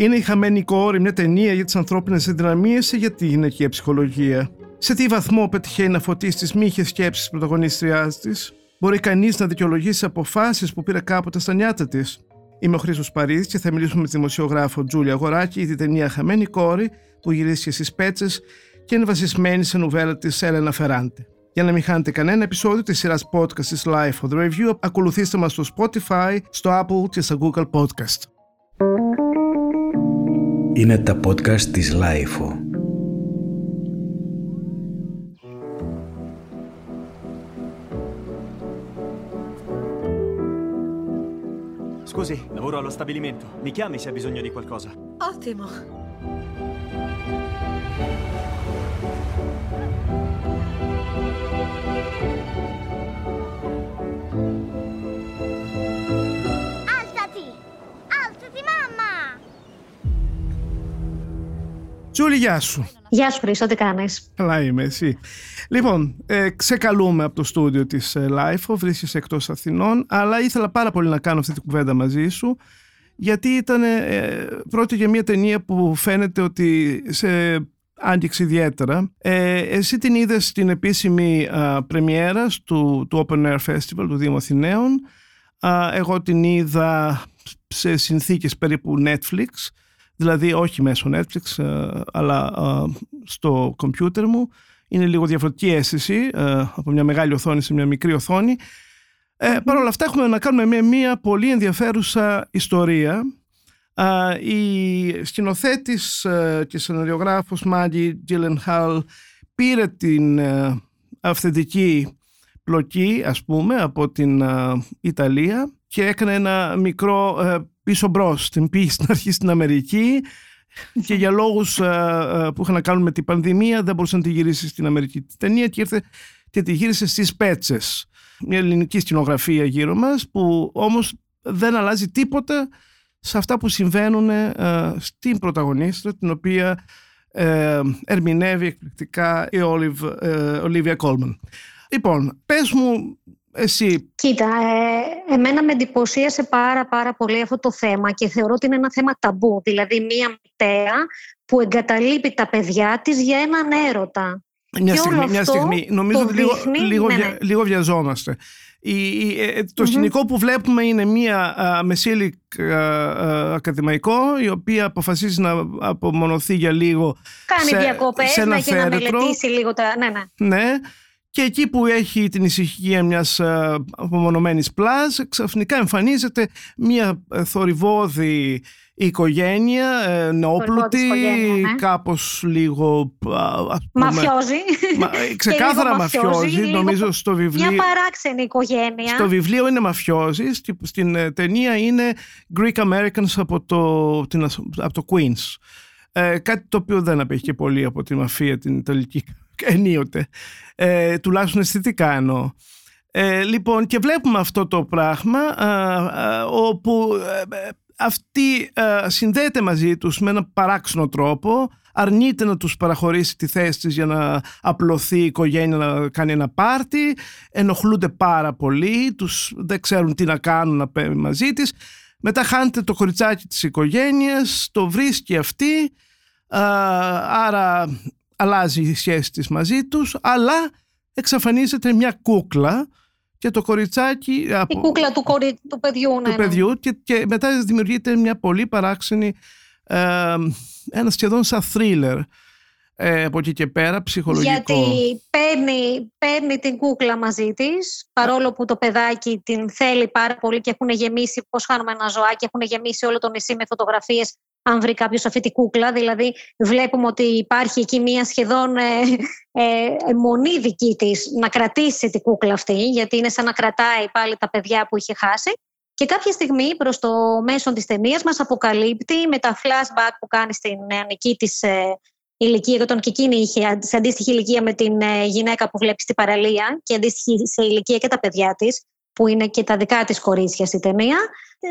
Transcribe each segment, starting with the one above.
Είναι η χαμένη κόρη μια ταινία για τις ανθρώπινες δυναμίε ή για τη γυναικεία ψυχολογία; Σε τι βαθμό πετυχαίνει να φωτίσει τις μύχες σκέψει της πρωταγωνίστριάς της, Μπορεί κανείς να δικαιολογήσει αποφάσεις που πήρε κάποτε στα νιάτα της; Είμαι ο Χρήστο Παρίδη και θα μιλήσουμε με τη δημοσιογράφο Τζούλια Αγοράκη για την ταινία Χαμένη κόρη που γυρίστηκε στις Πέτσες και είναι βασισμένη σε νουβέλα της Έλενα Φεράντε. Για να μην χάνετε κανένα επεισόδιο της σειράς podcast της Life for the Review, ακολουθήστε μας στο Spotify, στο Apple και στο Google Podcast. Είναι τα podcast της Life. Scusi, lavoro allo stabilimento. Mi chiami se ha bisogno di qualcosa. Ottimo. Τζούλη, γεια σου. Γεια σου Χρήστο, τι κάνεις; Καλά είμαι, εσύ. Λοιπόν, ε, ξεκαλούμε από το στούντιο της ε, LIFO, βρίσκεσαι εκτός Αθηνών, αλλά ήθελα πάρα πολύ να κάνω αυτή την κουβέντα μαζί σου, γιατί ήταν ε, πρώτη για μια ταινία που φαίνεται ότι σε άγγιξε ιδιαίτερα. Ε, εσύ την είδες στην επίσημη α, πρεμιέρα του, του Open Air Festival του Δήμου Αθηναίων. Α, εγώ την είδα σε συνθήκες περίπου Netflix, δηλαδή όχι μέσω Netflix, α, αλλά α, στο κομπιούτερ μου. Είναι λίγο διαφορετική αίσθηση α, από μια μεγάλη οθόνη σε μια μικρή οθόνη. Ε, Παρ' όλα αυτά έχουμε να κάνουμε μια, μια πολύ ενδιαφέρουσα ιστορία Α, η σκηνοθέτης ε, και σεναριογράφος Μάγι Χαλ πήρε την ε, αυθεντική πλοκή ας πούμε από την ε, Ιταλία και έκανε ένα μικρό πίσω μπρος την πήγε στην αρχή στην Αμερική και για λόγους που είχαν να κάνουν με την πανδημία δεν μπορούσε να τη γυρίσει στην Αμερική τη ταινία και ήρθε και τη γύρισε στις Πέτσες μια ελληνική σκηνογραφία γύρω μας που όμως δεν αλλάζει τίποτα σε αυτά που συμβαίνουν ε, στην πρωταγωνίστρια την οποία ε, ερμηνεύει εκπληκτικά η Ολίβια Κόλμαν. Λοιπόν, πες μου εσύ. Κοίτα, ε, εμένα με εντυπωσίασε πάρα πάρα πολύ αυτό το θέμα και θεωρώ ότι είναι ένα θέμα ταμπού. Δηλαδή μία μητέρα που εγκαταλείπει τα παιδιά της για έναν έρωτα. Μια στιγμή, μια στιγμή. Νομίζω ότι λίγο, λίγο, ναι, ναι. λίγο βιαζόμαστε. Η, ε, το mm σκηνικό που βλέπουμε είναι μία μεσήλικ ακαδημαϊκό η οποία αποφασίζει να απομονωθεί για λίγο Κάνει σε, διακοπές σε ένα ναι, και να μελετήσει λίγο τα... Ναι, ναι. ναι. Και εκεί που έχει την ησυχία μιας απομονωμένης πλάζ ξαφνικά εμφανίζεται μια θορυβόδη η οικογένεια, ε, νεόπλουτη, ναι. κάπως λίγο... Ας πούμε, μαφιόζη. Μα, ε, ξεκάθαρα μαφιόζη, νομίζω στο βιβλίο... Μια παράξενη οικογένεια. Στο βιβλίο είναι μαφιόζη, στην ε, ταινία είναι Greek Americans από το, την, από το Queens. Ε, κάτι το οποίο δεν απέχει και πολύ από τη μαφία την Ιταλική ενίοτε. Ε, τουλάχιστον αισθητικά εννοώ. Ε, λοιπόν και βλέπουμε αυτό το πράγμα όπου αυτή ε, συνδέεται μαζί τους με ένα παράξενο τρόπο αρνείται να τους παραχωρήσει τη θέση της για να απλωθεί η οικογένεια να κάνει ένα πάρτι ενοχλούνται πάρα πολύ τους δεν ξέρουν τι να κάνουν να πέμει μαζί της μετά χάνεται το κοριτσάκι της οικογένειας το βρίσκει αυτή ε, άρα αλλάζει η σχέση της μαζί τους αλλά εξαφανίζεται μια κούκλα και το κοριτσάκι. Η κούκλα του, κορι... του παιδιού, ναι. Του ναι. παιδιού και, και μετά δημιουργείται μια πολύ παράξενη. Ε, ένα σχεδόν σαν θρίλερ ε, από εκεί και πέρα, ψυχολογικό. Γιατί παίρνει, παίρνει την κούκλα μαζί της, παρόλο που το παιδάκι την θέλει πάρα πολύ και έχουν γεμίσει, πώς χάνουμε ένα ζωάκι, έχουν γεμίσει όλο το νησί με φωτογραφίες αν βρει κάποιος αυτή τη κούκλα. Δηλαδή, βλέπουμε ότι υπάρχει εκεί μία σχεδόν ε, ε, μονή δική της να κρατήσει την κούκλα αυτή, γιατί είναι σαν να κρατάει πάλι τα παιδιά που είχε χάσει. Και κάποια στιγμή προς το μέσο της ταινίας μας αποκαλύπτει με τα flashback που κάνει στην νεανική της ε, ηλικία, όταν και εκείνη είχε σε αντίστοιχη ηλικία με την ε, γυναίκα που βλέπεις στην παραλία και αντίστοιχη σε ηλικία και τα παιδιά της, που είναι και τα δικά της κορίτσια στη ταινία,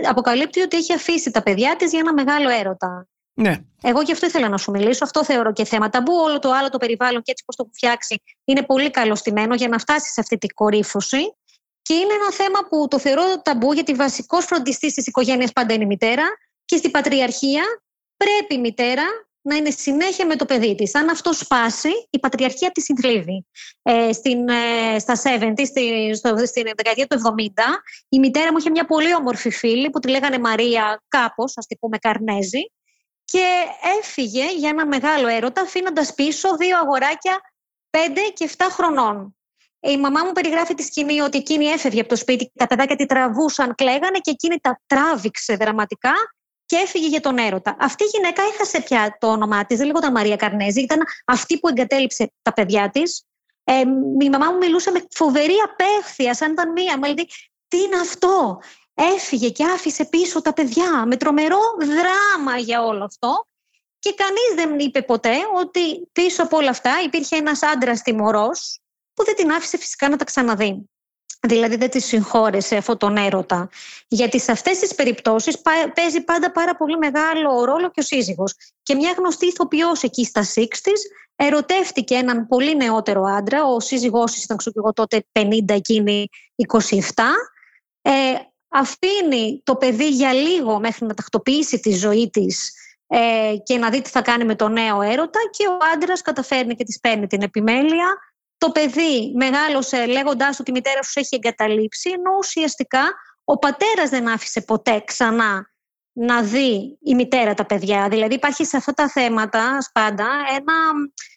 αποκαλύπτει ότι έχει αφήσει τα παιδιά της για ένα μεγάλο έρωτα. Ναι. Εγώ γι' αυτό ήθελα να σου μιλήσω. Αυτό θεωρώ και θέμα ταμπού. Όλο το άλλο το περιβάλλον και έτσι πώς το έχω φτιάξει είναι πολύ καλωστημένο για να φτάσει σε αυτή την κορύφωση. Και είναι ένα θέμα που το θεωρώ ταμπού γιατί βασικός φροντιστής της οικογένειας πάντα είναι η μητέρα και στην πατριαρχία πρέπει η μητέρα να είναι συνέχεια με το παιδί της. Αν αυτό σπάσει, η πατριαρχία τη συνθλίβει. Ε, στην, ε, στα 70, στη, στο, στην δεκαετία του 70, η μητέρα μου είχε μια πολύ όμορφη φίλη που τη λέγανε Μαρία κάπως, ας τη πούμε Καρνέζη, και έφυγε για ένα μεγάλο έρωτα, αφήνοντας πίσω δύο αγοράκια 5 και 7 χρονών. Η μαμά μου περιγράφει τη σκηνή ότι εκείνη έφευγε από το σπίτι, τα παιδάκια τη τραβούσαν, κλαίγανε και εκείνη τα τράβηξε δραματικά και έφυγε για τον έρωτα. Αυτή η γυναίκα έχασε πια το όνομά της, δεν λέγονταν Μαρία Καρνέζη, ήταν αυτή που εγκατέλειψε τα παιδιά της. Ε, η μαμά μου μιλούσε με φοβερή απέχθεια, σαν ήταν μία. Μα λέει, τι είναι αυτό; Έφυγε και άφησε πίσω τα παιδιά με τρομερό δράμα για όλο αυτό. Και κανείς δεν είπε ποτέ ότι πίσω από όλα αυτά υπήρχε ένας άντρας τιμωρός που δεν την άφησε φυσικά να τα ξαναδεί. Δηλαδή δεν τη συγχώρεσε αυτόν τον έρωτα. Γιατί σε αυτές τις περιπτώσεις παίζει πάντα πάρα πολύ μεγάλο ρόλο και ο σύζυγος. Και μια γνωστή ηθοποιός εκεί στα 60 ερωτεύτηκε έναν πολύ νεότερο άντρα. Ο σύζυγός της ήταν ξέρω τότε 50, εκείνη 27. Ε, αφήνει το παιδί για λίγο μέχρι να τακτοποιήσει τη ζωή της ε, και να δει τι θα κάνει με το νέο έρωτα και ο άντρας καταφέρνει και της παίρνει την επιμέλεια το παιδί μεγάλωσε λέγοντάς ότι η μητέρα σου έχει εγκαταλείψει, ενώ ουσιαστικά ο πατέρας δεν άφησε ποτέ ξανά να δει η μητέρα τα παιδιά. Δηλαδή υπάρχει σε αυτά τα θέματα πάντα ένα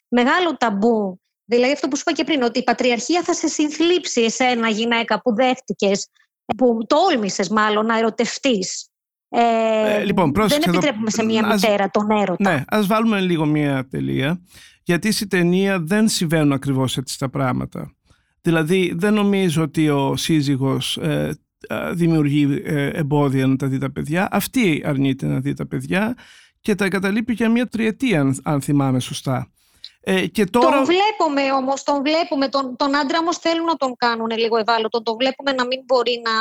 μεγάλο ταμπού. Δηλαδή αυτό που σου είπα και πριν, ότι η πατριαρχία θα σε συνθλίψει εσένα γυναίκα που δέχτηκες, που τόλμησες μάλλον να ερωτευτείς. Ε, ε, λοιπόν, δεν επιτρέπουμε σε μια μητέρα τον έρωτα. Ναι, ας βάλουμε λίγο μια τελεία γιατί στη ταινία δεν συμβαίνουν ακριβώς έτσι τα πράγματα. Δηλαδή δεν νομίζω ότι ο σύζυγος ε, ε, δημιουργεί ε, εμπόδια να τα δει τα παιδιά. Αυτή αρνείται να δει τα παιδιά και τα εγκαταλείπει για μια τριετία αν, θυμάμαι σωστά. Ε, και τώρα... Τον βλέπουμε όμως, τον βλέπουμε, τον, τον άντρα όμως θέλουν να τον κάνουν λίγο ευάλωτο, τον βλέπουμε να μην μπορεί να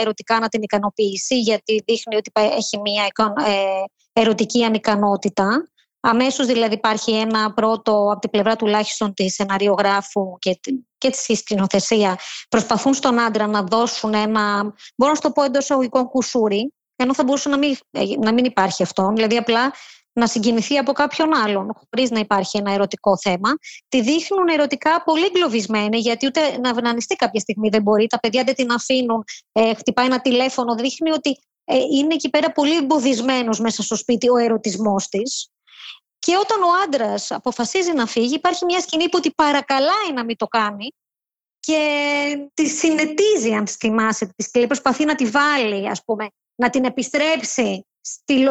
ερωτικά να την ικανοποιήσει γιατί δείχνει ότι έχει μια ερωτική ανικανότητα Αμέσως δηλαδή υπάρχει ένα πρώτο από την πλευρά τουλάχιστον της σεναριογράφου και, και της σκηνοθεσία. Προσπαθούν στον άντρα να δώσουν ένα, μπορώ να σου το πω εντός εισαγωγικών κουσούρι, ενώ θα μπορούσε να μην, να μην υπάρχει αυτό. Δηλαδή απλά να συγκινηθεί από κάποιον άλλον, χωρίς να υπάρχει ένα ερωτικό θέμα. Τη δείχνουν ερωτικά πολύ εγκλωβισμένη, γιατί ούτε να αυνανιστεί κάποια στιγμή δεν μπορεί. Τα παιδιά δεν την αφήνουν, ε, χτυπάει ένα τηλέφωνο, δείχνει ότι ε, είναι εκεί πέρα πολύ εμποδισμένος μέσα στο σπίτι ο ερωτισμός της. Και όταν ο άντρας αποφασίζει να φύγει, υπάρχει μια σκηνή που τη παρακαλάει να μην το κάνει και τη συνετίζει, αν θυμάσαι, τη σκηνή. Προσπαθεί να τη βάλει, ας πούμε, να την επιστρέψει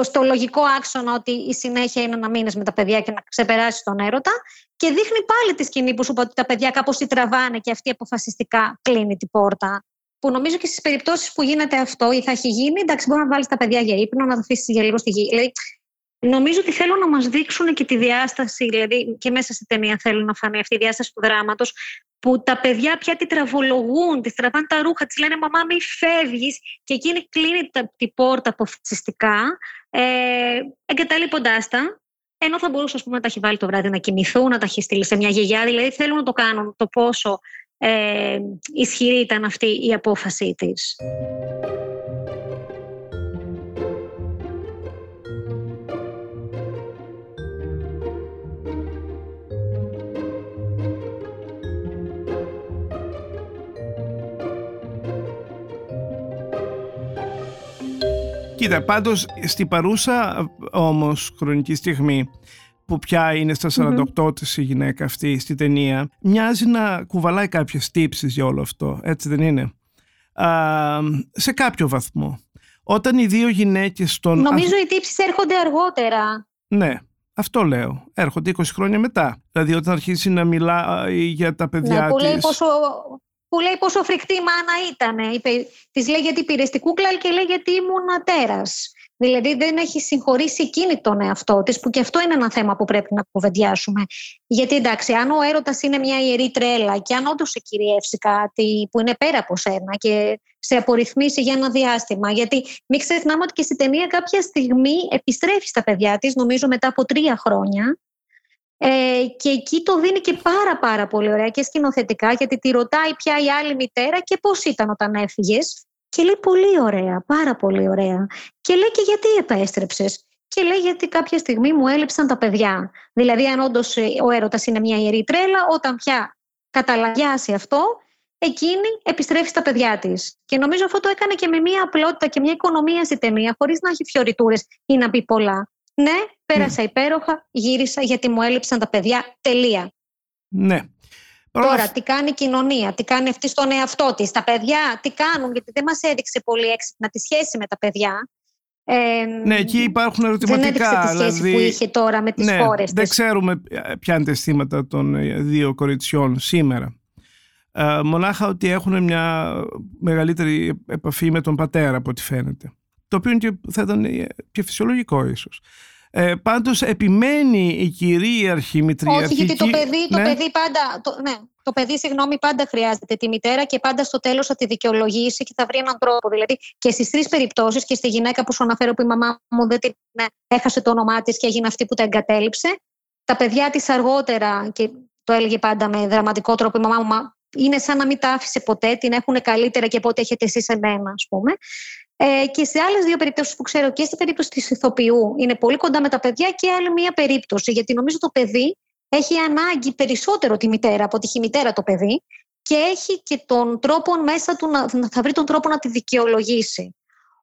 στο λογικό άξονα ότι η συνέχεια είναι να μείνει με τα παιδιά και να ξεπεράσει τον έρωτα. Και δείχνει πάλι τη σκηνή που σου είπα ότι τα παιδιά κάπως τη τραβάνε και αυτή αποφασιστικά κλείνει την πόρτα. Που νομίζω και στις περιπτώσεις που γίνεται αυτό ή θα έχει γίνει, εντάξει, μπορεί να βάλεις τα παιδιά για ύπνο, να τα αφήσεις για λίγο στη γη. Δηλαδή, Νομίζω ότι θέλουν να μας δείξουν και τη διάσταση, δηλαδή και μέσα στην ταινία θέλουν να φανεί αυτή η διάσταση του δράματος, που τα παιδιά πια τη τραβολογούν, τη τραβάνε τα ρούχα, της λένε «Μαμά μη φεύγεις» και εκείνη κλείνει την πόρτα αποφασιστικά, ε, εγκαταλείποντάς τα, ενώ θα μπορούσε ας πούμε, να τα έχει βάλει το βράδυ να κοιμηθούν, να τα έχει στείλει σε μια γιαγιά, δηλαδή θέλουν να το κάνουν το πόσο ε, ισχυρή ήταν αυτή η απόφασή της. Κοίτα, πάντως στην παρούσα όμως χρονική στιγμή που πια είναι στα 48 της η γυναίκα αυτή στη ταινία, μοιάζει να κουβαλάει κάποιες τύψεις για όλο αυτό, έτσι δεν είναι; Α, σε κάποιο βαθμό. Όταν οι δύο γυναίκες των... Νομίζω οι τύψεις έρχονται αργότερα. Ναι, αυτό λέω. Έρχονται 20 χρόνια μετά. Δηλαδή όταν αρχίσει να μιλά για τα παιδιά ναι, της... πόσο, που λέει πόσο φρικτή μάνα ήταν. Της λέει γιατί πήρες στην κούκλα και λέει γιατί ήμουν τέρα. Δηλαδή δεν έχει συγχωρήσει εκείνη τον εαυτό της, που και αυτό είναι ένα θέμα που πρέπει να κουβεντιάσουμε. Γιατί εντάξει, αν ο έρωτας είναι μια ιερή τρέλα και αν όντως σε κυριεύσει κάτι που είναι πέρα από σένα και σε απορριθμίσει για ένα διάστημα. Γιατί μην ξεχνάμε ότι και στην ταινία κάποια στιγμή επιστρέφει στα παιδιά της, νομίζω μετά από τρία χρόνια, ε, και εκεί το δίνει και πάρα πάρα πολύ ωραία και σκηνοθετικά γιατί τη ρωτάει πια η άλλη μητέρα και πώς ήταν όταν έφυγες και λέει πολύ ωραία, πάρα πολύ ωραία και λέει και γιατί επέστρεψες; Και λέει γιατί κάποια στιγμή μου έλειψαν τα παιδιά. Δηλαδή, αν όντως ο έρωτας είναι μια ιερή τρέλα, όταν πια καταλαγιάσει αυτό, εκείνη επιστρέφει στα παιδιά της. Και νομίζω αυτό το έκανε και με μια απλότητα και μια οικονομία στη ταινία, χωρίς να έχει φιωριτούρες ή να πει πολλά. Ναι, πέρασα υπέροχα, γύρισα γιατί μου έλειψαν τα παιδιά. Τελεία. Ναι. Τώρα, τι κάνει η κοινωνία, τι κάνει αυτή στον εαυτό της, τα παιδιά, τι κάνουν, γιατί δεν μας έδειξε πολύ έξυπνα τη σχέση με τα παιδιά. Ε, ναι, εκεί υπάρχουν ερωτηματικά. Δεν έδειξε τη σχέση δηλαδή, που είχε τώρα με τις ναι, χώρες Δεν ξέρουμε ποια είναι τα αισθήματα των ε, δύο κοριτσιών σήμερα. Ε, μονάχα ότι έχουν μια μεγαλύτερη επαφή με τον πατέρα από ό,τι φαίνεται. Το οποίο και, θα ήταν και φυσιολογικό ίσως. Ε, πάντως επιμένει η κυρίαρχη μητριαρχική... Όχι, γιατί το παιδί, το ναι. παιδί πάντα... Το, ναι, το παιδί, συγγνώμη, πάντα χρειάζεται τη μητέρα και πάντα στο τέλος θα τη δικαιολογήσει και θα βρει έναν τρόπο. Δηλαδή και στις τρεις περιπτώσεις και στη γυναίκα που σου αναφέρω που η μαμά μου δεν την ναι, έχασε το όνομά της και έγινε αυτή που τα εγκατέλειψε. Τα παιδιά της αργότερα, και το έλεγε πάντα με δραματικό τρόπο η μαμά μου, είναι σαν να μην τα άφησε ποτέ, την έχουν καλύτερα και από ό,τι έχετε εσείς εμένα, ας πούμε. Ε, και σε άλλες δύο περιπτώσεις που ξέρω και στην περίπτωση της ηθοποιού είναι πολύ κοντά με τα παιδιά και άλλη μία περίπτωση. Γιατί νομίζω το παιδί έχει ανάγκη περισσότερο τη μητέρα από τη μητέρα το παιδί και έχει και τον τρόπο μέσα του να θα βρει τον τρόπο να τη δικαιολογήσει.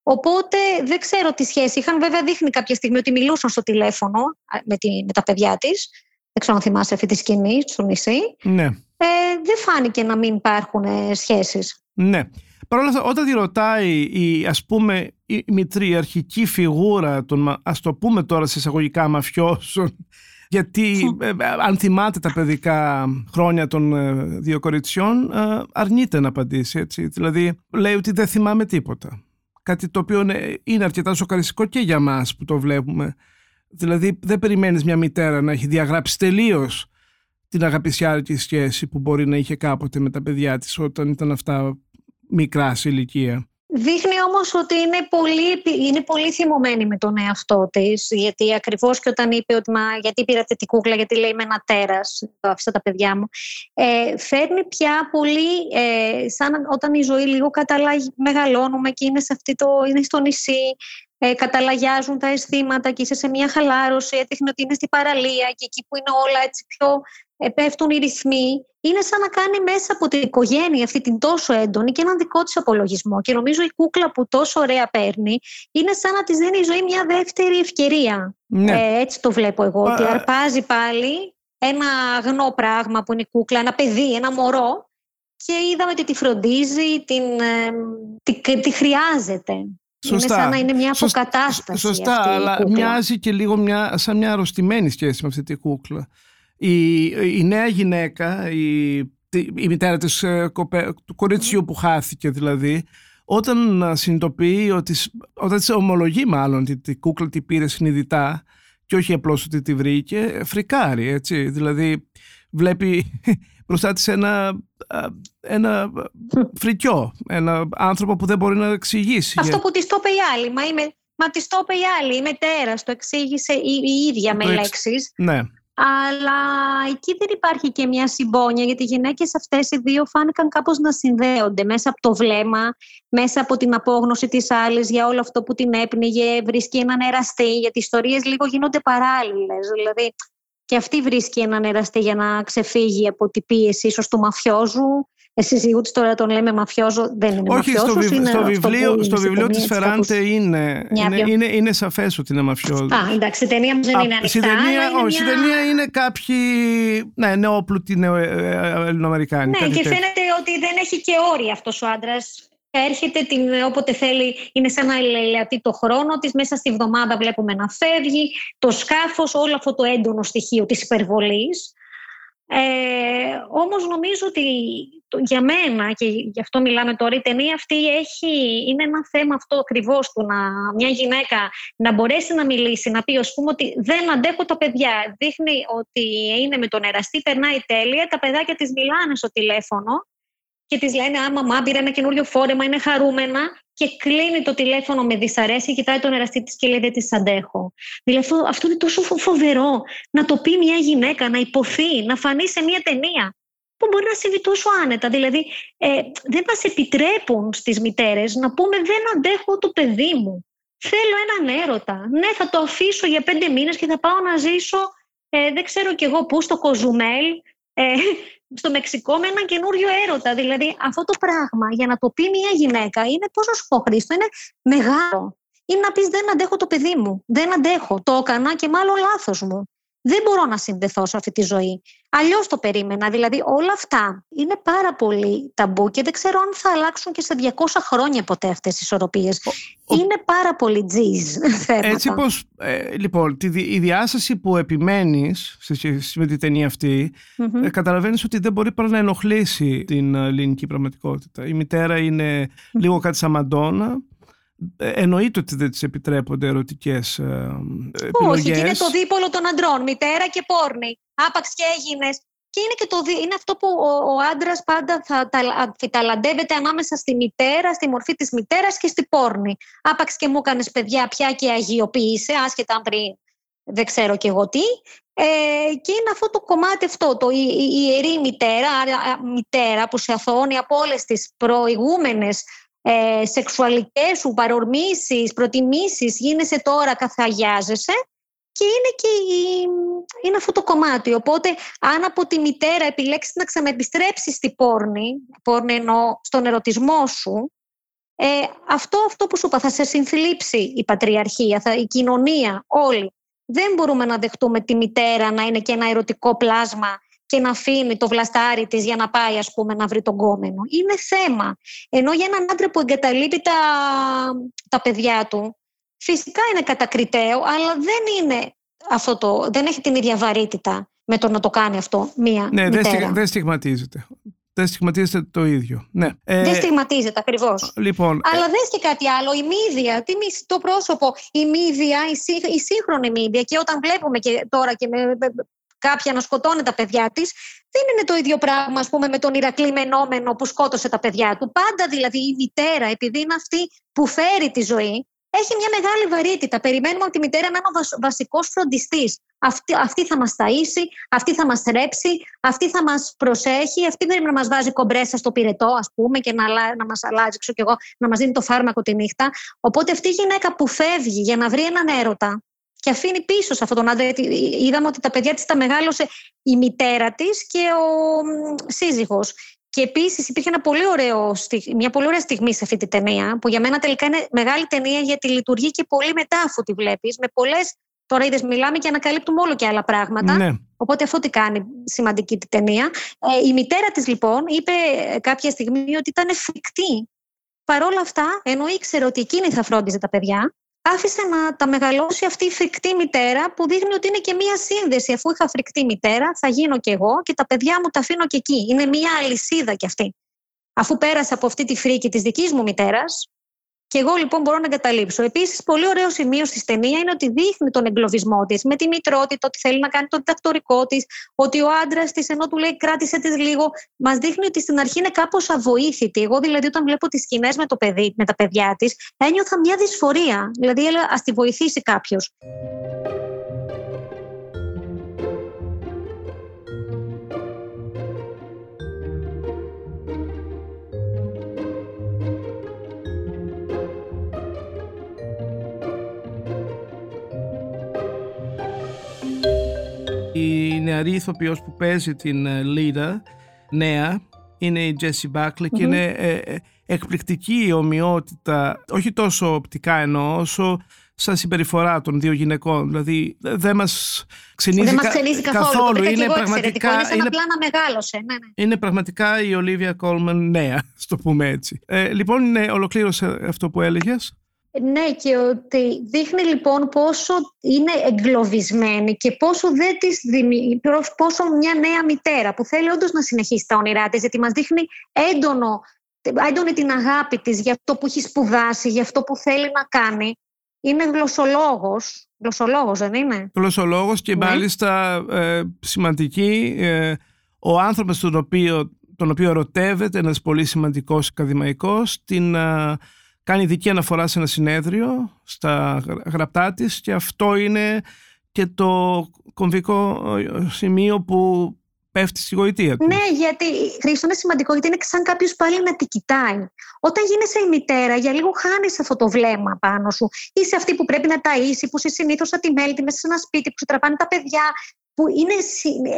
Οπότε δεν ξέρω τι σχέση είχαν. Βέβαια, δείχνει κάποια στιγμή ότι μιλούσαν στο τηλέφωνο με, τη, με τα παιδιά της. Δεν ξέρω αν θυμάσαι αυτή τη σκηνή στο νησί. Ναι. Ε, δεν φάνηκε να μην υπάρχουν ε, σχέσεις. Ναι. Παρ' όλα αυτά, όταν τη ρωτάει η, ας πούμε, η μητριαρχική φιγούρα των, ας το πούμε τώρα σε εισαγωγικά μαφιώσεων, γιατί ε, αν θυμάται τα παιδικά χρόνια των ε, δύο κοριτσιών, ε, αρνείται να απαντήσει, έτσι. Δηλαδή, λέει ότι δεν θυμάμαι τίποτα. Κάτι το οποίο είναι αρκετά σοκαριστικό και για μας που το βλέπουμε. Δηλαδή, δεν περιμένεις μια μητέρα να έχει διαγράψει τελείως την αγαπησιάρικη σχέση που μπορεί να είχε κάποτε με τα παιδιά της όταν ήταν αυτά μικρά σε ηλικία. Δείχνει όμως ότι είναι πολύ, είναι πολύ θυμωμένη με τον εαυτό της γιατί ακριβώς και όταν είπε ότι μα, γιατί πήρατε την κούκλα γιατί λέει με ένα τέρας το άφησα τα παιδιά μου ε, φέρνει πια πολύ ε, σαν όταν η ζωή λίγο καταλάγει μεγαλώνουμε και είναι, σε αυτή το, είναι στο νησί ε, καταλαγιάζουν τα αισθήματα και είσαι σε μια χαλάρωση έδειχνε ότι είναι στη παραλία και εκεί που είναι όλα έτσι πιο ε, πέφτουν οι ρυθμοί, είναι σαν να κάνει μέσα από την οικογένεια αυτή την τόσο έντονη και έναν δικό της απολογισμό. Και νομίζω η κούκλα που τόσο ωραία παίρνει είναι σαν να της δίνει η ζωή μια δεύτερη ευκαιρία. Ναι. Ε, έτσι το βλέπω εγώ, ότι αρπάζει πάλι ένα αγνό πράγμα που είναι η κούκλα, ένα παιδί, ένα μωρό και είδαμε ότι τη φροντίζει, την, ε, τη, τη χρειάζεται. Σωστά. Είναι σαν να είναι μια αποκατάσταση. Σωστά, αυτή αλλά μοιάζει και λίγο μια, σαν μια αρρωστημένη σχέση με αυτή τη κούκλα. Η, η νέα γυναίκα, η, η μητέρα της, ε, του κοριτσιού που χάθηκε δηλαδή, όταν συνειδητοποιεί ότι, όταν της ομολογεί μάλλον ότι τη κούκλα τη πήρε συνειδητά και όχι απλώς ότι τη βρήκε, φρικάρει έτσι, δηλαδή βλέπει μπροστά της ένα, ένα φρικιό, ένα άνθρωπο που δεν μπορεί να εξηγήσει. Αυτό που της το είπε η άλλη, μα, είμαι, μα της το είπε η άλλη, η μετέρα, το εξήγησε η, η ίδια με λέξεις. Ναι αλλά εκεί δεν υπάρχει και μια συμπόνια γιατί οι γυναίκες αυτές οι δύο φάνηκαν κάπως να συνδέονται μέσα από το βλέμμα, μέσα από την απόγνωση της άλλης για όλο αυτό που την έπνιγε, βρίσκει έναν εραστή, γιατί οι ιστορίες λίγο γίνονται παράλληλες, δηλαδή και αυτή βρίσκει έναν εραστή για να ξεφύγει από την πίεση ίσως του μαφιόζου σύζυγού της τώρα τον λέμε μαφιόζο, δεν είναι Όχι, στο, είναι στο βιβλίο, στο βιβλίο της Φεράντε είναι, είναι, είναι, είναι σαφές ότι είναι μαφιόζος. Α, εντάξει, η ταινία δεν είναι ανοιχτά. ταινία, όχι, μια... ταινία είναι κάποιοι ναι, νεόπλουτοι νεο, ε, ε, Ελληνοαμερικάνοι. Ναι, και φαίνεται ότι δεν έχει και όρια αυτός ο άντρας. Έρχεται την, όποτε θέλει, είναι σαν να ελεατεί το χρόνο της, μέσα στη βδομάδα βλέπουμε να φεύγει, το σκάφος, όλο αυτό το έντονο στοιχείο της υπερβολής. Ε, όμως νομίζω ότι για μένα και γι' αυτό μιλάμε τώρα η ταινία αυτή έχει, είναι ένα θέμα αυτό ακριβώς του να μια γυναίκα να μπορέσει να μιλήσει, να πει ως πούμε ότι δεν αντέχω τα παιδιά. Δείχνει ότι είναι με τον εραστή, περνάει τέλεια, τα παιδάκια της μιλάνε στο τηλέφωνο και της λένε άμα μαμά πήρε ένα καινούριο φόρεμα, είναι χαρούμενα και κλείνει το τηλέφωνο με δυσαρέσκεια, κοιτάει τον εραστή της και λέει δεν της αντέχω. Δηλαδή αυτό, αυτό είναι τόσο φοβερό να το πει μια γυναίκα, να υποθεί, να φανεί σε μια ταινία που μπορεί να συμβεί τόσο άνετα. Δηλαδή ε, δεν μας επιτρέπουν στις μητέρες να πούμε δεν αντέχω το παιδί μου. Θέλω έναν έρωτα. Ναι, θα το αφήσω για πέντε μήνες και θα πάω να ζήσω, ε, δεν ξέρω κι εγώ πού, στο Κοζουμέλ, ε, στο Μεξικό με έναν καινούριο έρωτα. Δηλαδή αυτό το πράγμα για να το πει μια γυναίκα είναι, πώς να σου πω Χρήστο, είναι μεγάλο. Είναι να πεις δεν αντέχω το παιδί μου, δεν αντέχω, το έκανα και μάλλον λάθος μου δεν μπορώ να συνδεθώ σε αυτή τη ζωή. Αλλιώς το περίμενα. Δηλαδή, όλα αυτά είναι πάρα πολύ ταμπού και δεν ξέρω αν θα αλλάξουν και σε 200 χρόνια ποτέ αυτές τι ισορροπίες. Είναι πάρα πολύ τζιζ θέματα. Έτσι πως. Ε, λοιπόν, τη, η διάσταση που επιμένεις με την ταινία αυτή, mm-hmm. ε, καταλαβαίνεις ότι δεν μπορεί παρά να ενοχλήσει την ε, ελληνική πραγματικότητα. Η μητέρα είναι mm-hmm. λίγο κάτι σαν Μαντόνα ε, εννοείται ότι δεν τη επιτρέπονται ερωτικές επιλογέ. Όχι, και είναι το δίπολο των αντρών. Μητέρα και πόρνη. Άπαξ και έγινες. Και είναι, και το, είναι αυτό που ο, ο άντρας πάντα θα, θα ταλαντεύεται ανάμεσα στη μητέρα, στη μορφή της μητέρας και στη πόρνη. Άπαξ και μου έκανες παιδιά πια και αγιοποίησε, άσχετα αν πριν δεν ξέρω και εγώ τι. Ε, και είναι αυτό το κομμάτι αυτό, το, η, η ιερή μητέρα, μητέρα που σε αθώνει από όλες τις προηγούμενες ε, σεξουαλικές σου παρορμήσεις, προτιμήσεις, γίνεσαι τώρα, καθαγιάζεσαι και είναι και είναι αυτό το κομμάτι. Οπότε αν από τη μητέρα επιλέξεις να ξαναεπιστρέψεις στη πόρνη, πόρνη εννοώ στον ερωτισμό σου, ε, αυτό, αυτό που σου είπα θα σε συνθλίψει η πατριαρχία, θα, η κοινωνία, όλοι. Δεν μπορούμε να δεχτούμε τη μητέρα να είναι και ένα ερωτικό πλάσμα και να αφήνει το βλαστάρι της για να πάει ας πούμε να βρει τον κόμενο. Είναι θέμα. Ενώ για έναν άντρα που εγκαταλείπει τα, τα παιδιά του, φυσικά είναι κατακριτέο, αλλά δεν είναι αυτό το, δεν έχει την ίδια βαρύτητα με το να το κάνει αυτό μία Ναι, μητέρα. δεν στιγματίζεται. Δεν στιγματίζεται το ίδιο. Ναι. Ε, δεν στιγματίζεται ακριβώς. Λοιπόν, Αλλά ε... δες και κάτι άλλο. Η μύδια, τι το πρόσωπο, η μύδια, η, η σύγχρονη μύδια. Και όταν βλέπουμε και τώρα και με, κάποια να σκοτώνει τα παιδιά της, δεν είναι το ίδιο πράγμα, ας πούμε, με τον Ηρακλή Μενόμενο που σκότωσε τα παιδιά του. Πάντα δηλαδή η μητέρα, επειδή είναι αυτή που φέρει τη ζωή, έχει μια μεγάλη βαρύτητα. Περιμένουμε από τη μητέρα να είναι ο βασικός φροντιστής. Αυτή, αυτή θα μας ταΐσει, αυτή θα μας θρέψει, αυτή θα μας προσέχει, αυτή πρέπει να μας βάζει κομπρέσα στο πυρετό, ας πούμε, και να, να μας αλλάζει, ξέρω εγώ, να μας δίνει το φάρμακο τη νύχτα. Οπότε αυτή η γυναίκα που φεύγει για να βρει έναν έρωτα, και αφήνει πίσω σε αυτόν τον άντρα. Είδαμε ότι τα παιδιά της τα μεγάλωσε η μητέρα της και ο σύζυγος. Και επίσης υπήρχε ένα πολύ ωραίο, μια πολύ ωραία στιγμή σε αυτή τη ταινία, που για μένα τελικά είναι μεγάλη ταινία γιατί λειτουργεί και πολύ μετά αφού τη βλέπεις, με πολλές. Τώρα είδες, μιλάμε και ανακαλύπτουμε όλο και άλλα πράγματα. Ναι. Οπότε αυτό τι κάνει σημαντική τη ταινία. Ε, η μητέρα της λοιπόν είπε κάποια στιγμή ότι ήταν φρικτή. Παρ' όλα αυτά, ενώ ήξερε ότι εκείνη θα φρόντιζε τα παιδιά, άφησε να τα μεγαλώσει αυτή η φρικτή μητέρα που δείχνει ότι είναι και μία σύνδεση. Αφού είχα φρικτή μητέρα, θα γίνω κι εγώ και τα παιδιά μου τα αφήνω και εκεί. Είναι μία αλυσίδα κι αυτή. Αφού πέρασα από αυτή τη φρίκη της δικής μου μητέρας, και εγώ λοιπόν μπορώ να εγκαταλείψω. Επίσης, πολύ ωραίο σημείο στη ταινία είναι ότι δείχνει τον εγκλωβισμό της με τη μητρότητα, ότι θέλει να κάνει το διδακτορικό της, ότι ο άντρας της, ενώ του λέει κράτησε της λίγο, μας δείχνει ότι στην αρχή είναι κάπως αβοήθητη. Εγώ δηλαδή, όταν βλέπω τις σκηνές με, το παιδί, με τα παιδιά της, ένιωθα μια δυσφορία. Δηλαδή, έλεγα ας τη βοηθήσει κάποιος. Νεαρή ηθοποιός που παίζει την Λίρα, νέα, είναι η Τζέσι Μπάκλε και είναι ε, ε, εκπληκτική η ομοιότητα, όχι τόσο οπτικά εννοώ, όσο σαν συμπεριφορά των δύο γυναικών. Δηλαδή δεν μας ξενίζει, δεν μας ξενίζει καθόλου. καθόλου. Είναι, πραγματικά, είναι σαν απλά να μεγάλωσε. Ναι, ναι. Είναι πραγματικά η Ολίβια Κόλμαν νέα, στο πούμε έτσι. Ε, λοιπόν, ναι, ολοκλήρωσε αυτό που έλεγες. Ναι, και ότι δείχνει λοιπόν πόσο είναι εγκλωβισμένη και πόσο, δεν της δημι... πόσο μια νέα μητέρα που θέλει όντως να συνεχίσει τα όνειρά της, γιατί μας δείχνει έντονο, έντονη την αγάπη της για αυτό που έχει σπουδάσει, για αυτό που θέλει να κάνει. Είναι γλωσσολόγος. Γλωσσολόγος δεν είναι; Γλωσσολόγος και ναι. μάλιστα ε, σημαντική. Ε, ο άνθρωπος τον οποίο, τον οποίο ερωτεύεται, ένας πολύ σημαντικός ακαδημαϊκός, την... Ε, κάνει δική αναφορά σε ένα συνέδριο στα γραπτά της και αυτό είναι και το κομβικό ε, σημείο που πέφτει στη γοητεία του. Ναι, γιατί Χρήστο είναι σημαντικό γιατί είναι σαν κάποιος πάλι να τη κοιτάει. Όταν γίνεσαι η μητέρα, για λίγο χάνεις αυτό το βλέμμα πάνω σου. Είσαι αυτή που πρέπει να ταΐσει, που είσαι συνήθως ατιμέλτη μέσα σε ένα σπίτι, που σου τραπάνε τα παιδιά, που είναι,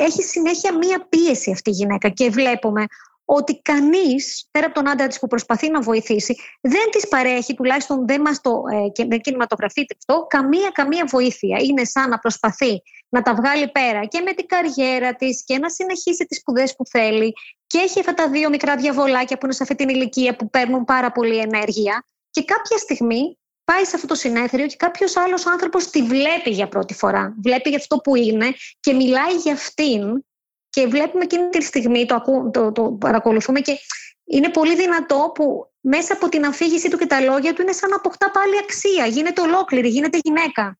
έχει συνέχεια μία πίεση αυτή η γυναίκα. Και βλέπουμε ότι κανείς, πέρα από τον άντρα της που προσπαθεί να βοηθήσει, δεν τη παρέχει, τουλάχιστον δεν μας το ε, κινηματογραφείται αυτό, καμία, καμία βοήθεια. Είναι σαν να προσπαθεί να τα βγάλει πέρα και με την καριέρα της και να συνεχίσει τις σπουδές που θέλει. Και έχει αυτά τα δύο μικρά διαβολάκια που είναι σε αυτή την ηλικία που παίρνουν πάρα πολύ ενέργεια. Και κάποια στιγμή πάει σε αυτό το συνέδριο και κάποιος άλλος άνθρωπος τη βλέπει για πρώτη φορά. Βλέπει για αυτό που είναι και μιλάει για αυτήν και βλέπουμε εκείνη τη στιγμή, το, ακού, το, το παρακολουθούμε και είναι πολύ δυνατό που μέσα από την αφήγησή του και τα λόγια του είναι σαν να αποκτά πάλι αξία. Γίνεται ολόκληρη, γίνεται γυναίκα.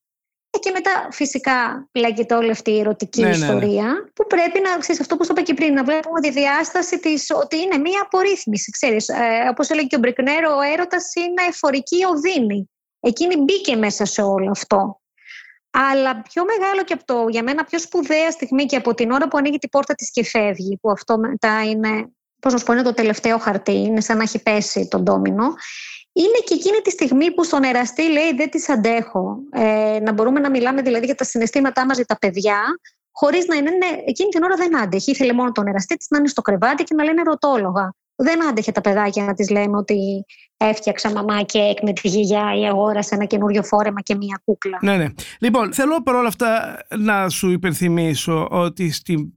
Ε, και μετά φυσικά λέγεται όλη αυτή η ερωτική Ναι, ναι, ναι. ιστορία που πρέπει να, ξέρεις, αυτό που σου είπα και πριν, να βλέπουμε τη διάσταση της ότι είναι μία απορρίθμιση. Ξέρεις, ε, όπως έλεγε και ο Μπρικνέρ, ο έρωτας είναι εφορική οδύνη. Εκείνη μπήκε μέσα σε όλο αυτό. Αλλά πιο μεγάλο και από το, για μένα πιο σπουδαία στιγμή και από την ώρα που ανοίγει την πόρτα της και φεύγει, που αυτό μετά είναι, πώς να σου πω, είναι το τελευταίο χαρτί, είναι σαν να έχει πέσει τον ντόμινο, είναι και εκείνη τη στιγμή που στον εραστή λέει δεν τις αντέχω. Ε, να μπορούμε να μιλάμε δηλαδή για τα συναισθήματά μας για τα παιδιά, χωρίς να είναι, ναι, εκείνη την ώρα δεν άντεχε. Ήθελε μόνο τον εραστή της να είναι στο κρεβάτι και να λένε ρωτόλογα. Δεν άντεχε τα παιδάκια να τις λένε ότι έφτιαξα μαμά κέικ με τη γιαγιά ή αγόρασα ένα καινούριο φόρεμα και μία κούκλα. Ναι, ναι. Λοιπόν, θέλω παρόλα αυτά να σου υπενθυμίσω ότι στη,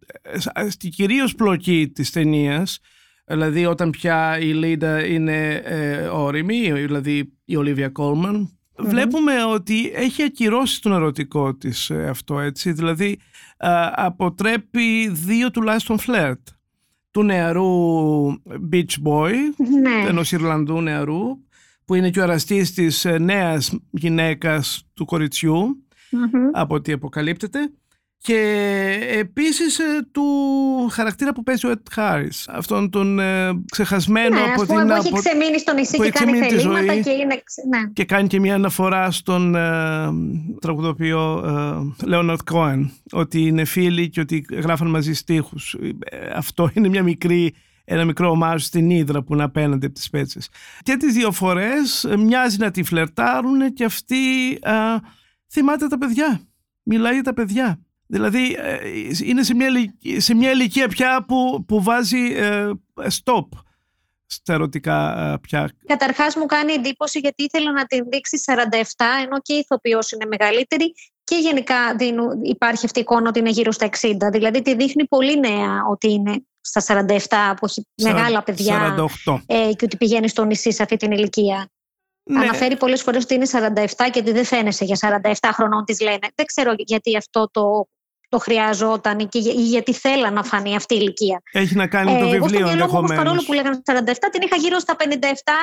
στη κυρίως πλοκή της ταινίας, δηλαδή όταν πια η Λίντα είναι ε, όρημη, δηλαδή η Ολίβια Κόλμαν, βλέπουμε ότι έχει ακυρώσει τον ερωτικό της ε, αυτό, έτσι. Δηλαδή α, αποτρέπει δύο τουλάχιστον φλερτ του νεαρού beach boy, Ναι. ενός Ιρλανδού νεαρού, που είναι και ο εραστής της ε, νέας γυναίκας του κοριτσιού, Μμμ. από ό,τι αποκαλύπτεται. Και επίσης ε, του χαρακτήρα που παίζει ο Ed Harris, αυτόν τον ε, ξεχασμένο Ναι, από ας πούμε την... που έχει από- ξεμείνει στο νησί που και έχει κάνει ξεμείνει τη θελήματα ζωή. και είναι... ξε- Ναι. και κάνει και μια αναφορά στον ε, τραγουδοποιό ε, Leonard Cohen ότι είναι φίλοι και ότι γράφαν μαζί στίχους. Ε, αυτό είναι μια μικρή, ένα μικρό ομάζ στην Ήδρα που είναι απέναντι από τις πέτσες. Και τις δύο φορές ε, μοιάζει να τη φλερτάρουν και αυτή ε, θυμάται τα παιδιά. Μιλάει για τα παιδιά. Δηλαδή ε, είναι σε μια, ηλικ- σε μια ηλικία πια που, που βάζει ε, stop στα ερωτικά ε, πια Καταρχάς μου κάνει εντύπωση γιατί ήθελα να την δείξει 47, ενώ και η ηθοποιός είναι μεγαλύτερη και γενικά δίνουν, υπάρχει αυτή η εικόνα ότι είναι γύρω στα 60. Δηλαδή τη δείχνει πολύ νέα ότι είναι στα 47, που έχει μεγάλα παιδιά 48. ε, και ότι πηγαίνει στο νησί σε αυτή την ηλικία. Ναι. Αναφέρει πολλές φορές ότι είναι 47 και ότι δεν φαίνεσαι για 47 χρονών, της λένε. Δεν ξέρω γιατί αυτό το, το χρειαζόταν και για- ή γιατί θέλα να φανεί αυτή η ηλικία. Έχει να κάνει το Ε, εγώ στο βιβλίο μυαλό μου όμως, ενδεχομένως. παρόλο που λέγανε 47, την είχα γύρω στα 57,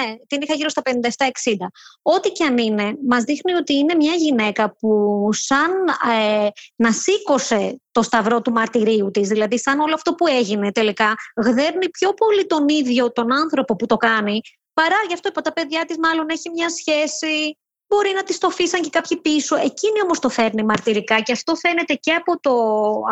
ναι, την είχα γύρω στα 57-60. Ό,τι και αν είναι, μας δείχνει ότι είναι μια γυναίκα που σαν ε, να σήκωσε το σταυρό του μαρτυρίου της, δηλαδή σαν όλο αυτό που έγινε τελικά, γδέρνει πιο πολύ τον ίδιο τον άνθρωπο που το κάνει, παρά γι' αυτό είπα τα παιδιά της μάλλον έχει μια σχέση Μπορεί να τη το φύσαν και κάποιοι πίσω. Εκείνη όμως το φέρνει μαρτυρικά και αυτό φαίνεται και από, το,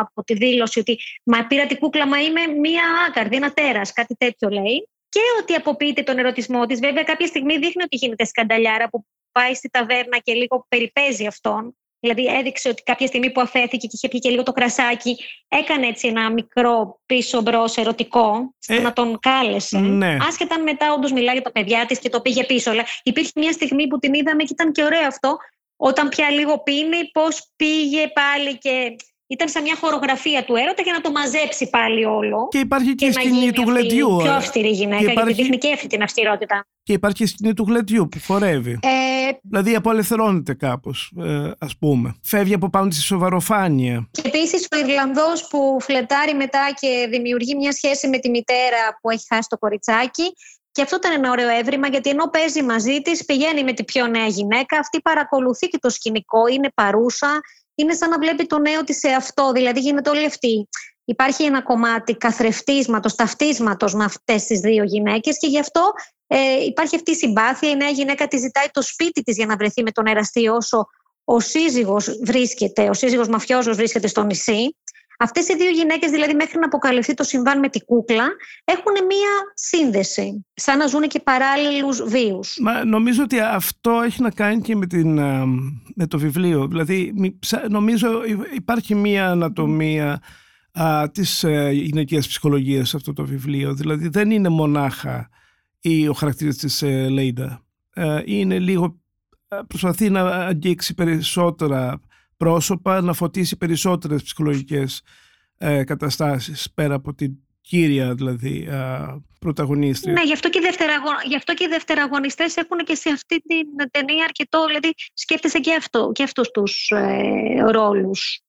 από τη δήλωση ότι Μα πήρα την κούκλα, μα είμαι μία άκαρδη, ένα τέρας, κάτι τέτοιο λέει. Και ότι αποποιείται τον ερωτισμό της. Βέβαια, κάποια στιγμή δείχνει ότι γίνεται σκανταλιάρα που πάει στη ταβέρνα και λίγο περιπέζει αυτόν. Δηλαδή, έδειξε ότι κάποια στιγμή που αφέθηκε και είχε πιει και λίγο το κρασάκι, έκανε έτσι ένα μικρό πίσω μπρος ερωτικό, Ε, να τον κάλεσε. ναι. Άσχετα αν μετά όντως μιλάει για τα παιδιά της και το πήγε πίσω. Αλλά υπήρχε μια στιγμή που την είδαμε και ήταν και ωραίο αυτό. Όταν πια λίγο πίνει, πώς πήγε πάλι και ήταν σαν μια χορογραφία του έρωτα για να το μαζέψει πάλι όλο. Και υπάρχει και, η να σκηνή γίνει του αυτή γλεντιού. Πιο ε, αυστηρή γυναίκα, και υπάρχει- γιατί δείχνει και αυτή την αυστηρότητα. Και υπάρχει και η σκηνή του γλεντιού που χορεύει. Ε, Δηλαδή απολευθερώνεται κάπως, ε, ας πούμε. Φεύγει από πάνω τη σοβαροφάνεια. Και επίσης ο Ιρλανδός που φλετάρει μετά και δημιουργεί μια σχέση με τη μητέρα που έχει χάσει το κοριτσάκι. Και αυτό ήταν ένα ωραίο έβριμα, γιατί ενώ παίζει μαζί της, πηγαίνει με τη πιο νέα γυναίκα. Αυτή παρακολουθεί και το σκηνικό, είναι παρούσα. Είναι σαν να βλέπει το νέο της σε αυτό. Δηλαδή γίνεται όλη αυτή. Υπάρχει ένα κομμάτι καθρεφτίσματος, ταυτίσματος με αυτές τις δύο γυναίκες και γι' αυτό ε, υπάρχει αυτή η συμπάθεια. Η νέα γυναίκα τη ζητάει το σπίτι της για να βρεθεί με τον εραστή όσο ο σύζυγος βρίσκεται, ο σύζυγος μαφιόζος βρίσκεται στο νησί. Αυτές οι δύο γυναίκες, δηλαδή, μέχρι να αποκαλυφθεί το συμβάν με την κούκλα, έχουν μία σύνδεση. Σαν να ζουν και παράλληλους βίους. Μα νομίζω ότι αυτό έχει να κάνει και με, την, με το βιβλίο. Δηλαδή, νομίζω υπάρχει μία ανατομία α, της ε, γυναικείας ψυχολογίας σε αυτό το βιβλίο. Δηλαδή, δεν είναι μονάχα η, ο χαρακτήρας της ε, Λέιντα. Ε, είναι λίγο προσπαθεί να αγγίξει περισσότερα πρόσωπα, να φωτίσει περισσότερες ψυχολογικές ε, καταστάσεις πέρα από την κύρια δηλαδή πρωταγωνίστρια. Ναι, γι' αυτό και οι, δευτεραγω... γι αυτό και οι δευτεραγωνιστές έχουν και σε αυτή την ταινία αρκετό, δηλαδή σκέφτεσαι και, αυτό, και αυτούς τους ε, ρόλους.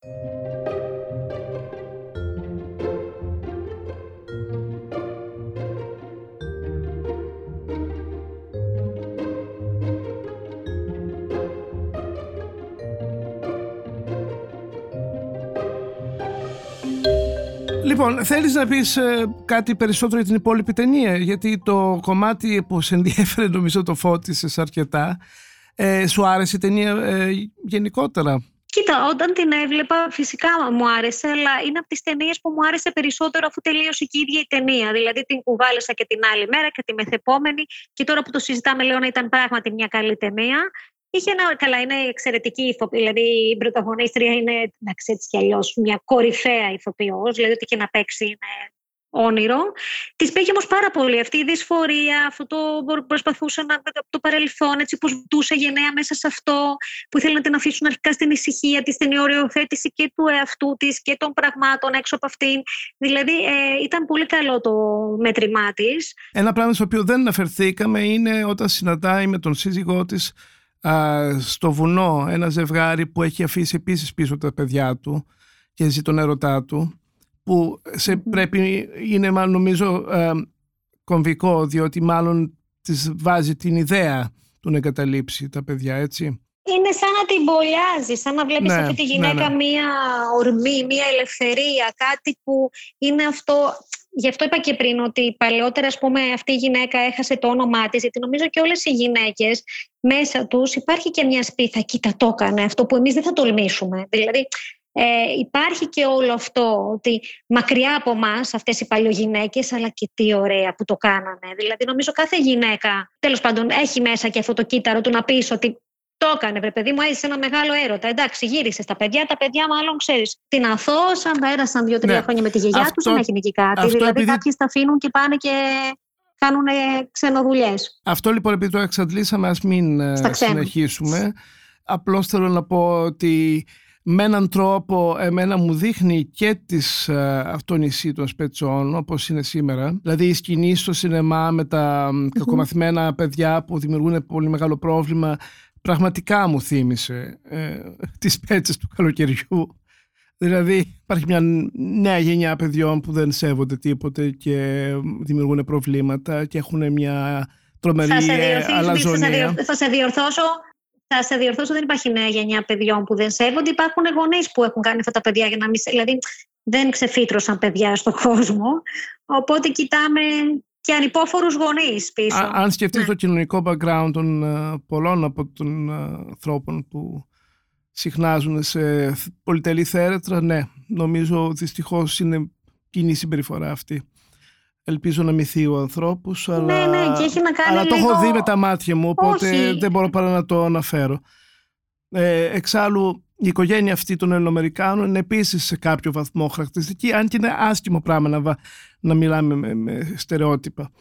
Λοιπόν, θέλεις να πεις ε, κάτι περισσότερο για την υπόλοιπη ταινία, γιατί το κομμάτι που σε ενδιέφερε νομίζω το φώτισες αρκετά. Ε, σου άρεσε η ταινία ε, γενικότερα; Κοίτα, όταν την έβλεπα φυσικά μου άρεσε, αλλά είναι από τις ταινίες που μου άρεσε περισσότερο αφού τελείωσε και η ίδια η ταινία. Δηλαδή την κουβάλεσα και την άλλη μέρα και τη μεθεπόμενη και τώρα που το συζητάμε λέω να ήταν πράγματι μια καλή ταινία. Είχε ένα, καλά, είναι εξαιρετική ηθοποιή. Δηλαδή η πρωταγωνίστρια είναι, εντάξει, έτσι κι αλλιώς, μια κορυφαία ηθοποιός. Δηλαδή, ότι και να παίξει είναι όνειρο. Της πήγε όμως πάρα πολύ αυτή η δυσφορία, αυτό το προσπαθούσε να το παρελθόν, έτσι που ζητούσε γενναία μέσα σε αυτό, που ήθελε να την αφήσουν αρχικά στην ησυχία της, στην οριοθέτηση και του εαυτού της και των πραγμάτων έξω από αυτήν. Δηλαδή ε, ήταν πολύ καλό το μέτρημά της. Ένα πράγμα στο οποίο δεν αναφερθήκαμε είναι όταν συναντάει με τον σύζυγό της στο βουνό ένα ζευγάρι που έχει αφήσει επίσης πίσω τα παιδιά του και ζει τον έρωτά του που σε πρέπει, είναι μάλλον νομίζω κομβικό διότι μάλλον της βάζει την ιδέα του να εγκαταλείψει τα παιδιά έτσι. Είναι σαν να την μπολιάζει, σαν να βλέπεις ναι, αυτή τη γυναίκα ναι, ναι. μία ορμή, μία ελευθερία, κάτι που είναι αυτό γι' αυτό είπα και πριν ότι παλαιότερα ας πούμε, αυτή η γυναίκα έχασε το όνομά της, γιατί νομίζω και όλες οι γυναίκες μέσα τους υπάρχει και μια σπίθα, κοίτα το έκανε αυτό που εμείς δεν θα τολμήσουμε. Δηλαδή ε, υπάρχει και όλο αυτό ότι μακριά από εμά αυτές οι παλιογυναίκες αλλά και τι ωραία που το κάνανε. Δηλαδή νομίζω κάθε γυναίκα τέλος πάντων έχει μέσα και αυτό το κύτταρο του να πεις ότι το έκανε, βρε παιδί μου, έζησε ένα μεγάλο έρωτα. Εντάξει, γύρισε στα παιδιά. Τα παιδιά, μάλλον ξέρεις, την αθώσαν, πέρασαν δύο-τρία ναι. χρόνια με τη γιαγιά τους, δεν έγινε εκεί κάτι. Αυτό δηλαδή, επειδή... κάποιοι τα αφήνουν και πάνε και κάνουν ξενοδουλειές. Αυτό λοιπόν, επειδή το εξαντλήσαμε, ας μην ε, συνεχίσουμε. Απλώς θέλω να πω ότι με έναν τρόπο εμένα μου δείχνει και τις uh, των σπετσών όπως είναι σήμερα. Δηλαδή η σκηνή στο σινεμά με τα κακομαθημένα παιδιά που δημιουργούν πολύ μεγάλο πρόβλημα πραγματικά μου θύμισε ε, τις πέτσες του καλοκαιριού. Δηλαδή υπάρχει μια νέα γενιά παιδιών που δεν σέβονται τίποτε και δημιουργούν προβλήματα και έχουν μια τρομερή αλαζονία. Θα σε διορθώσω. Θα σε διορθώσω, δεν υπάρχει νέα γενιά παιδιών που δεν σέβονται. Υπάρχουν γονείς που έχουν κάνει αυτά τα παιδιά για να μην. Δηλαδή, δεν ξεφύτρωσαν παιδιά στον κόσμο. Οπότε κοιτάμε και ανυπόφορους γονείς πίσω. Α, αν σκεφτείς ναι. το κοινωνικό background των uh, πολλών από των uh, ανθρώπων που συχνάζουν σε πολυτελή θέρετρα, ναι, νομίζω δυστυχώς είναι κοινή συμπεριφορά αυτή. Ελπίζω να μυθεί ο ανθρώπους, αλλά, ναι, ναι, και έχει να κάνει αλλά το έχω δει με τα μάτια μου, οπότε δεν μπορώ παρά να το αναφέρω. Ε, εξάλλου, η οικογένεια αυτή των Ελληνοαμερικάνων είναι επίσης σε κάποιο βαθμό χαρακτηριστική, αν και είναι άσχημο πράγμα να, να μιλάμε με, με στερεότυπα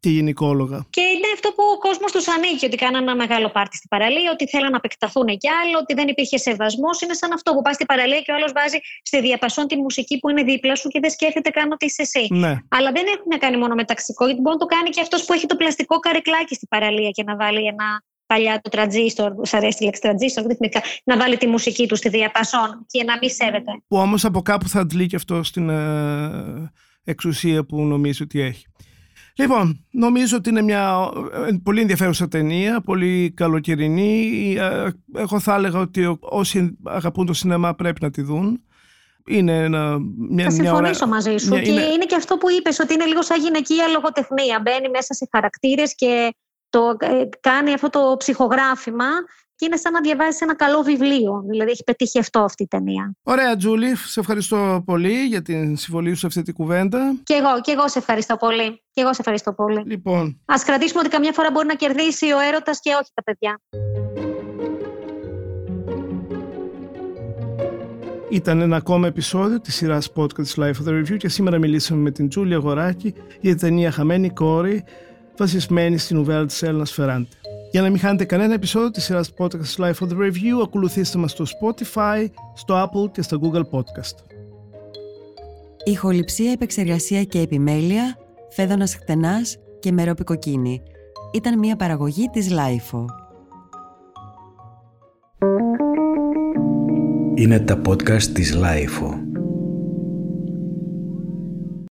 τη γυναικόλογα. Και είναι αυτό που ο κόσμος τους ανήκει, ότι κάνανε ένα μεγάλο πάρτι στην παραλία, ότι θέλαν να επεκταθούν κι άλλο, ότι δεν υπήρχε σεβασμός. Είναι σαν αυτό που πας στην παραλία και ο άλλος βάζει στη διαπασόν τη μουσική που είναι δίπλα σου και δεν σκέφτεται καν ότι είσαι εσύ. Ναι. Αλλά δεν έχουν κάνει μόνο μεταξικό, γιατί μπορεί να το κάνει και αυτός που έχει το πλαστικό καρεκλάκι στην παραλία και να βάλει ένα παλιά το τραντζίστορ, σα αρέσει τη λέξη τραντζίστορ, να βάλει τη μουσική του στη διαπασόν και να μην σέβεται. Που όμως από κάπου θα αντλεί και αυτό στην ε, εξουσία που νομίζει ότι έχει. Λοιπόν, νομίζω ότι είναι μια ε, πολύ ενδιαφέρουσα ταινία, πολύ καλοκαιρινή. Ε, εγώ θα έλεγα ότι όσοι αγαπούν το σινεμά πρέπει να τη δουν. Είναι ένα, μια, θα συμφωνήσω μια μαζί σου. και είναι... είναι και αυτό που είπες, ότι είναι λίγο σαν γυναικεία λογοτεχνία. Μπαίνει μέσα σε χαρακτήρες και το ε, κάνει αυτό το ψυχογράφημα και είναι σαν να διαβάζει ένα καλό βιβλίο. Δηλαδή έχει πετύχει αυτό αυτή η ταινία. Ωραία, Τζούλη. Σε ευχαριστώ πολύ για την συμβολή σου σε αυτή την κουβέντα. Και εγώ, και εγώ σε ευχαριστώ πολύ. Και εγώ σε ευχαριστώ πολύ. Λοιπόν. Α κρατήσουμε ότι καμιά φορά μπορεί να κερδίσει ο έρωτας και όχι τα παιδιά. Ήταν ένα ακόμα επεισόδιο της σειράς podcast της Life of the Review και σήμερα μιλήσαμε με την Τζούλια Αγοράκη για την ταινία «Χαμένη κόρη» βασισμένη στην ουβέλα της Έλληνας Φεράντε. Για να μην χάνετε κανένα επεισόδιο της σειράς podcast της Life of the Review, ακολουθήστε μας στο Spotify, στο Apple και στο Google Podcast. Ηχοληψία, επεξεργασία και επιμέλεια, φέδωνας χτενάς και μερόπικοκίνη. Ήταν μια παραγωγή της Lifeo. Είναι τα podcast της Lifeo.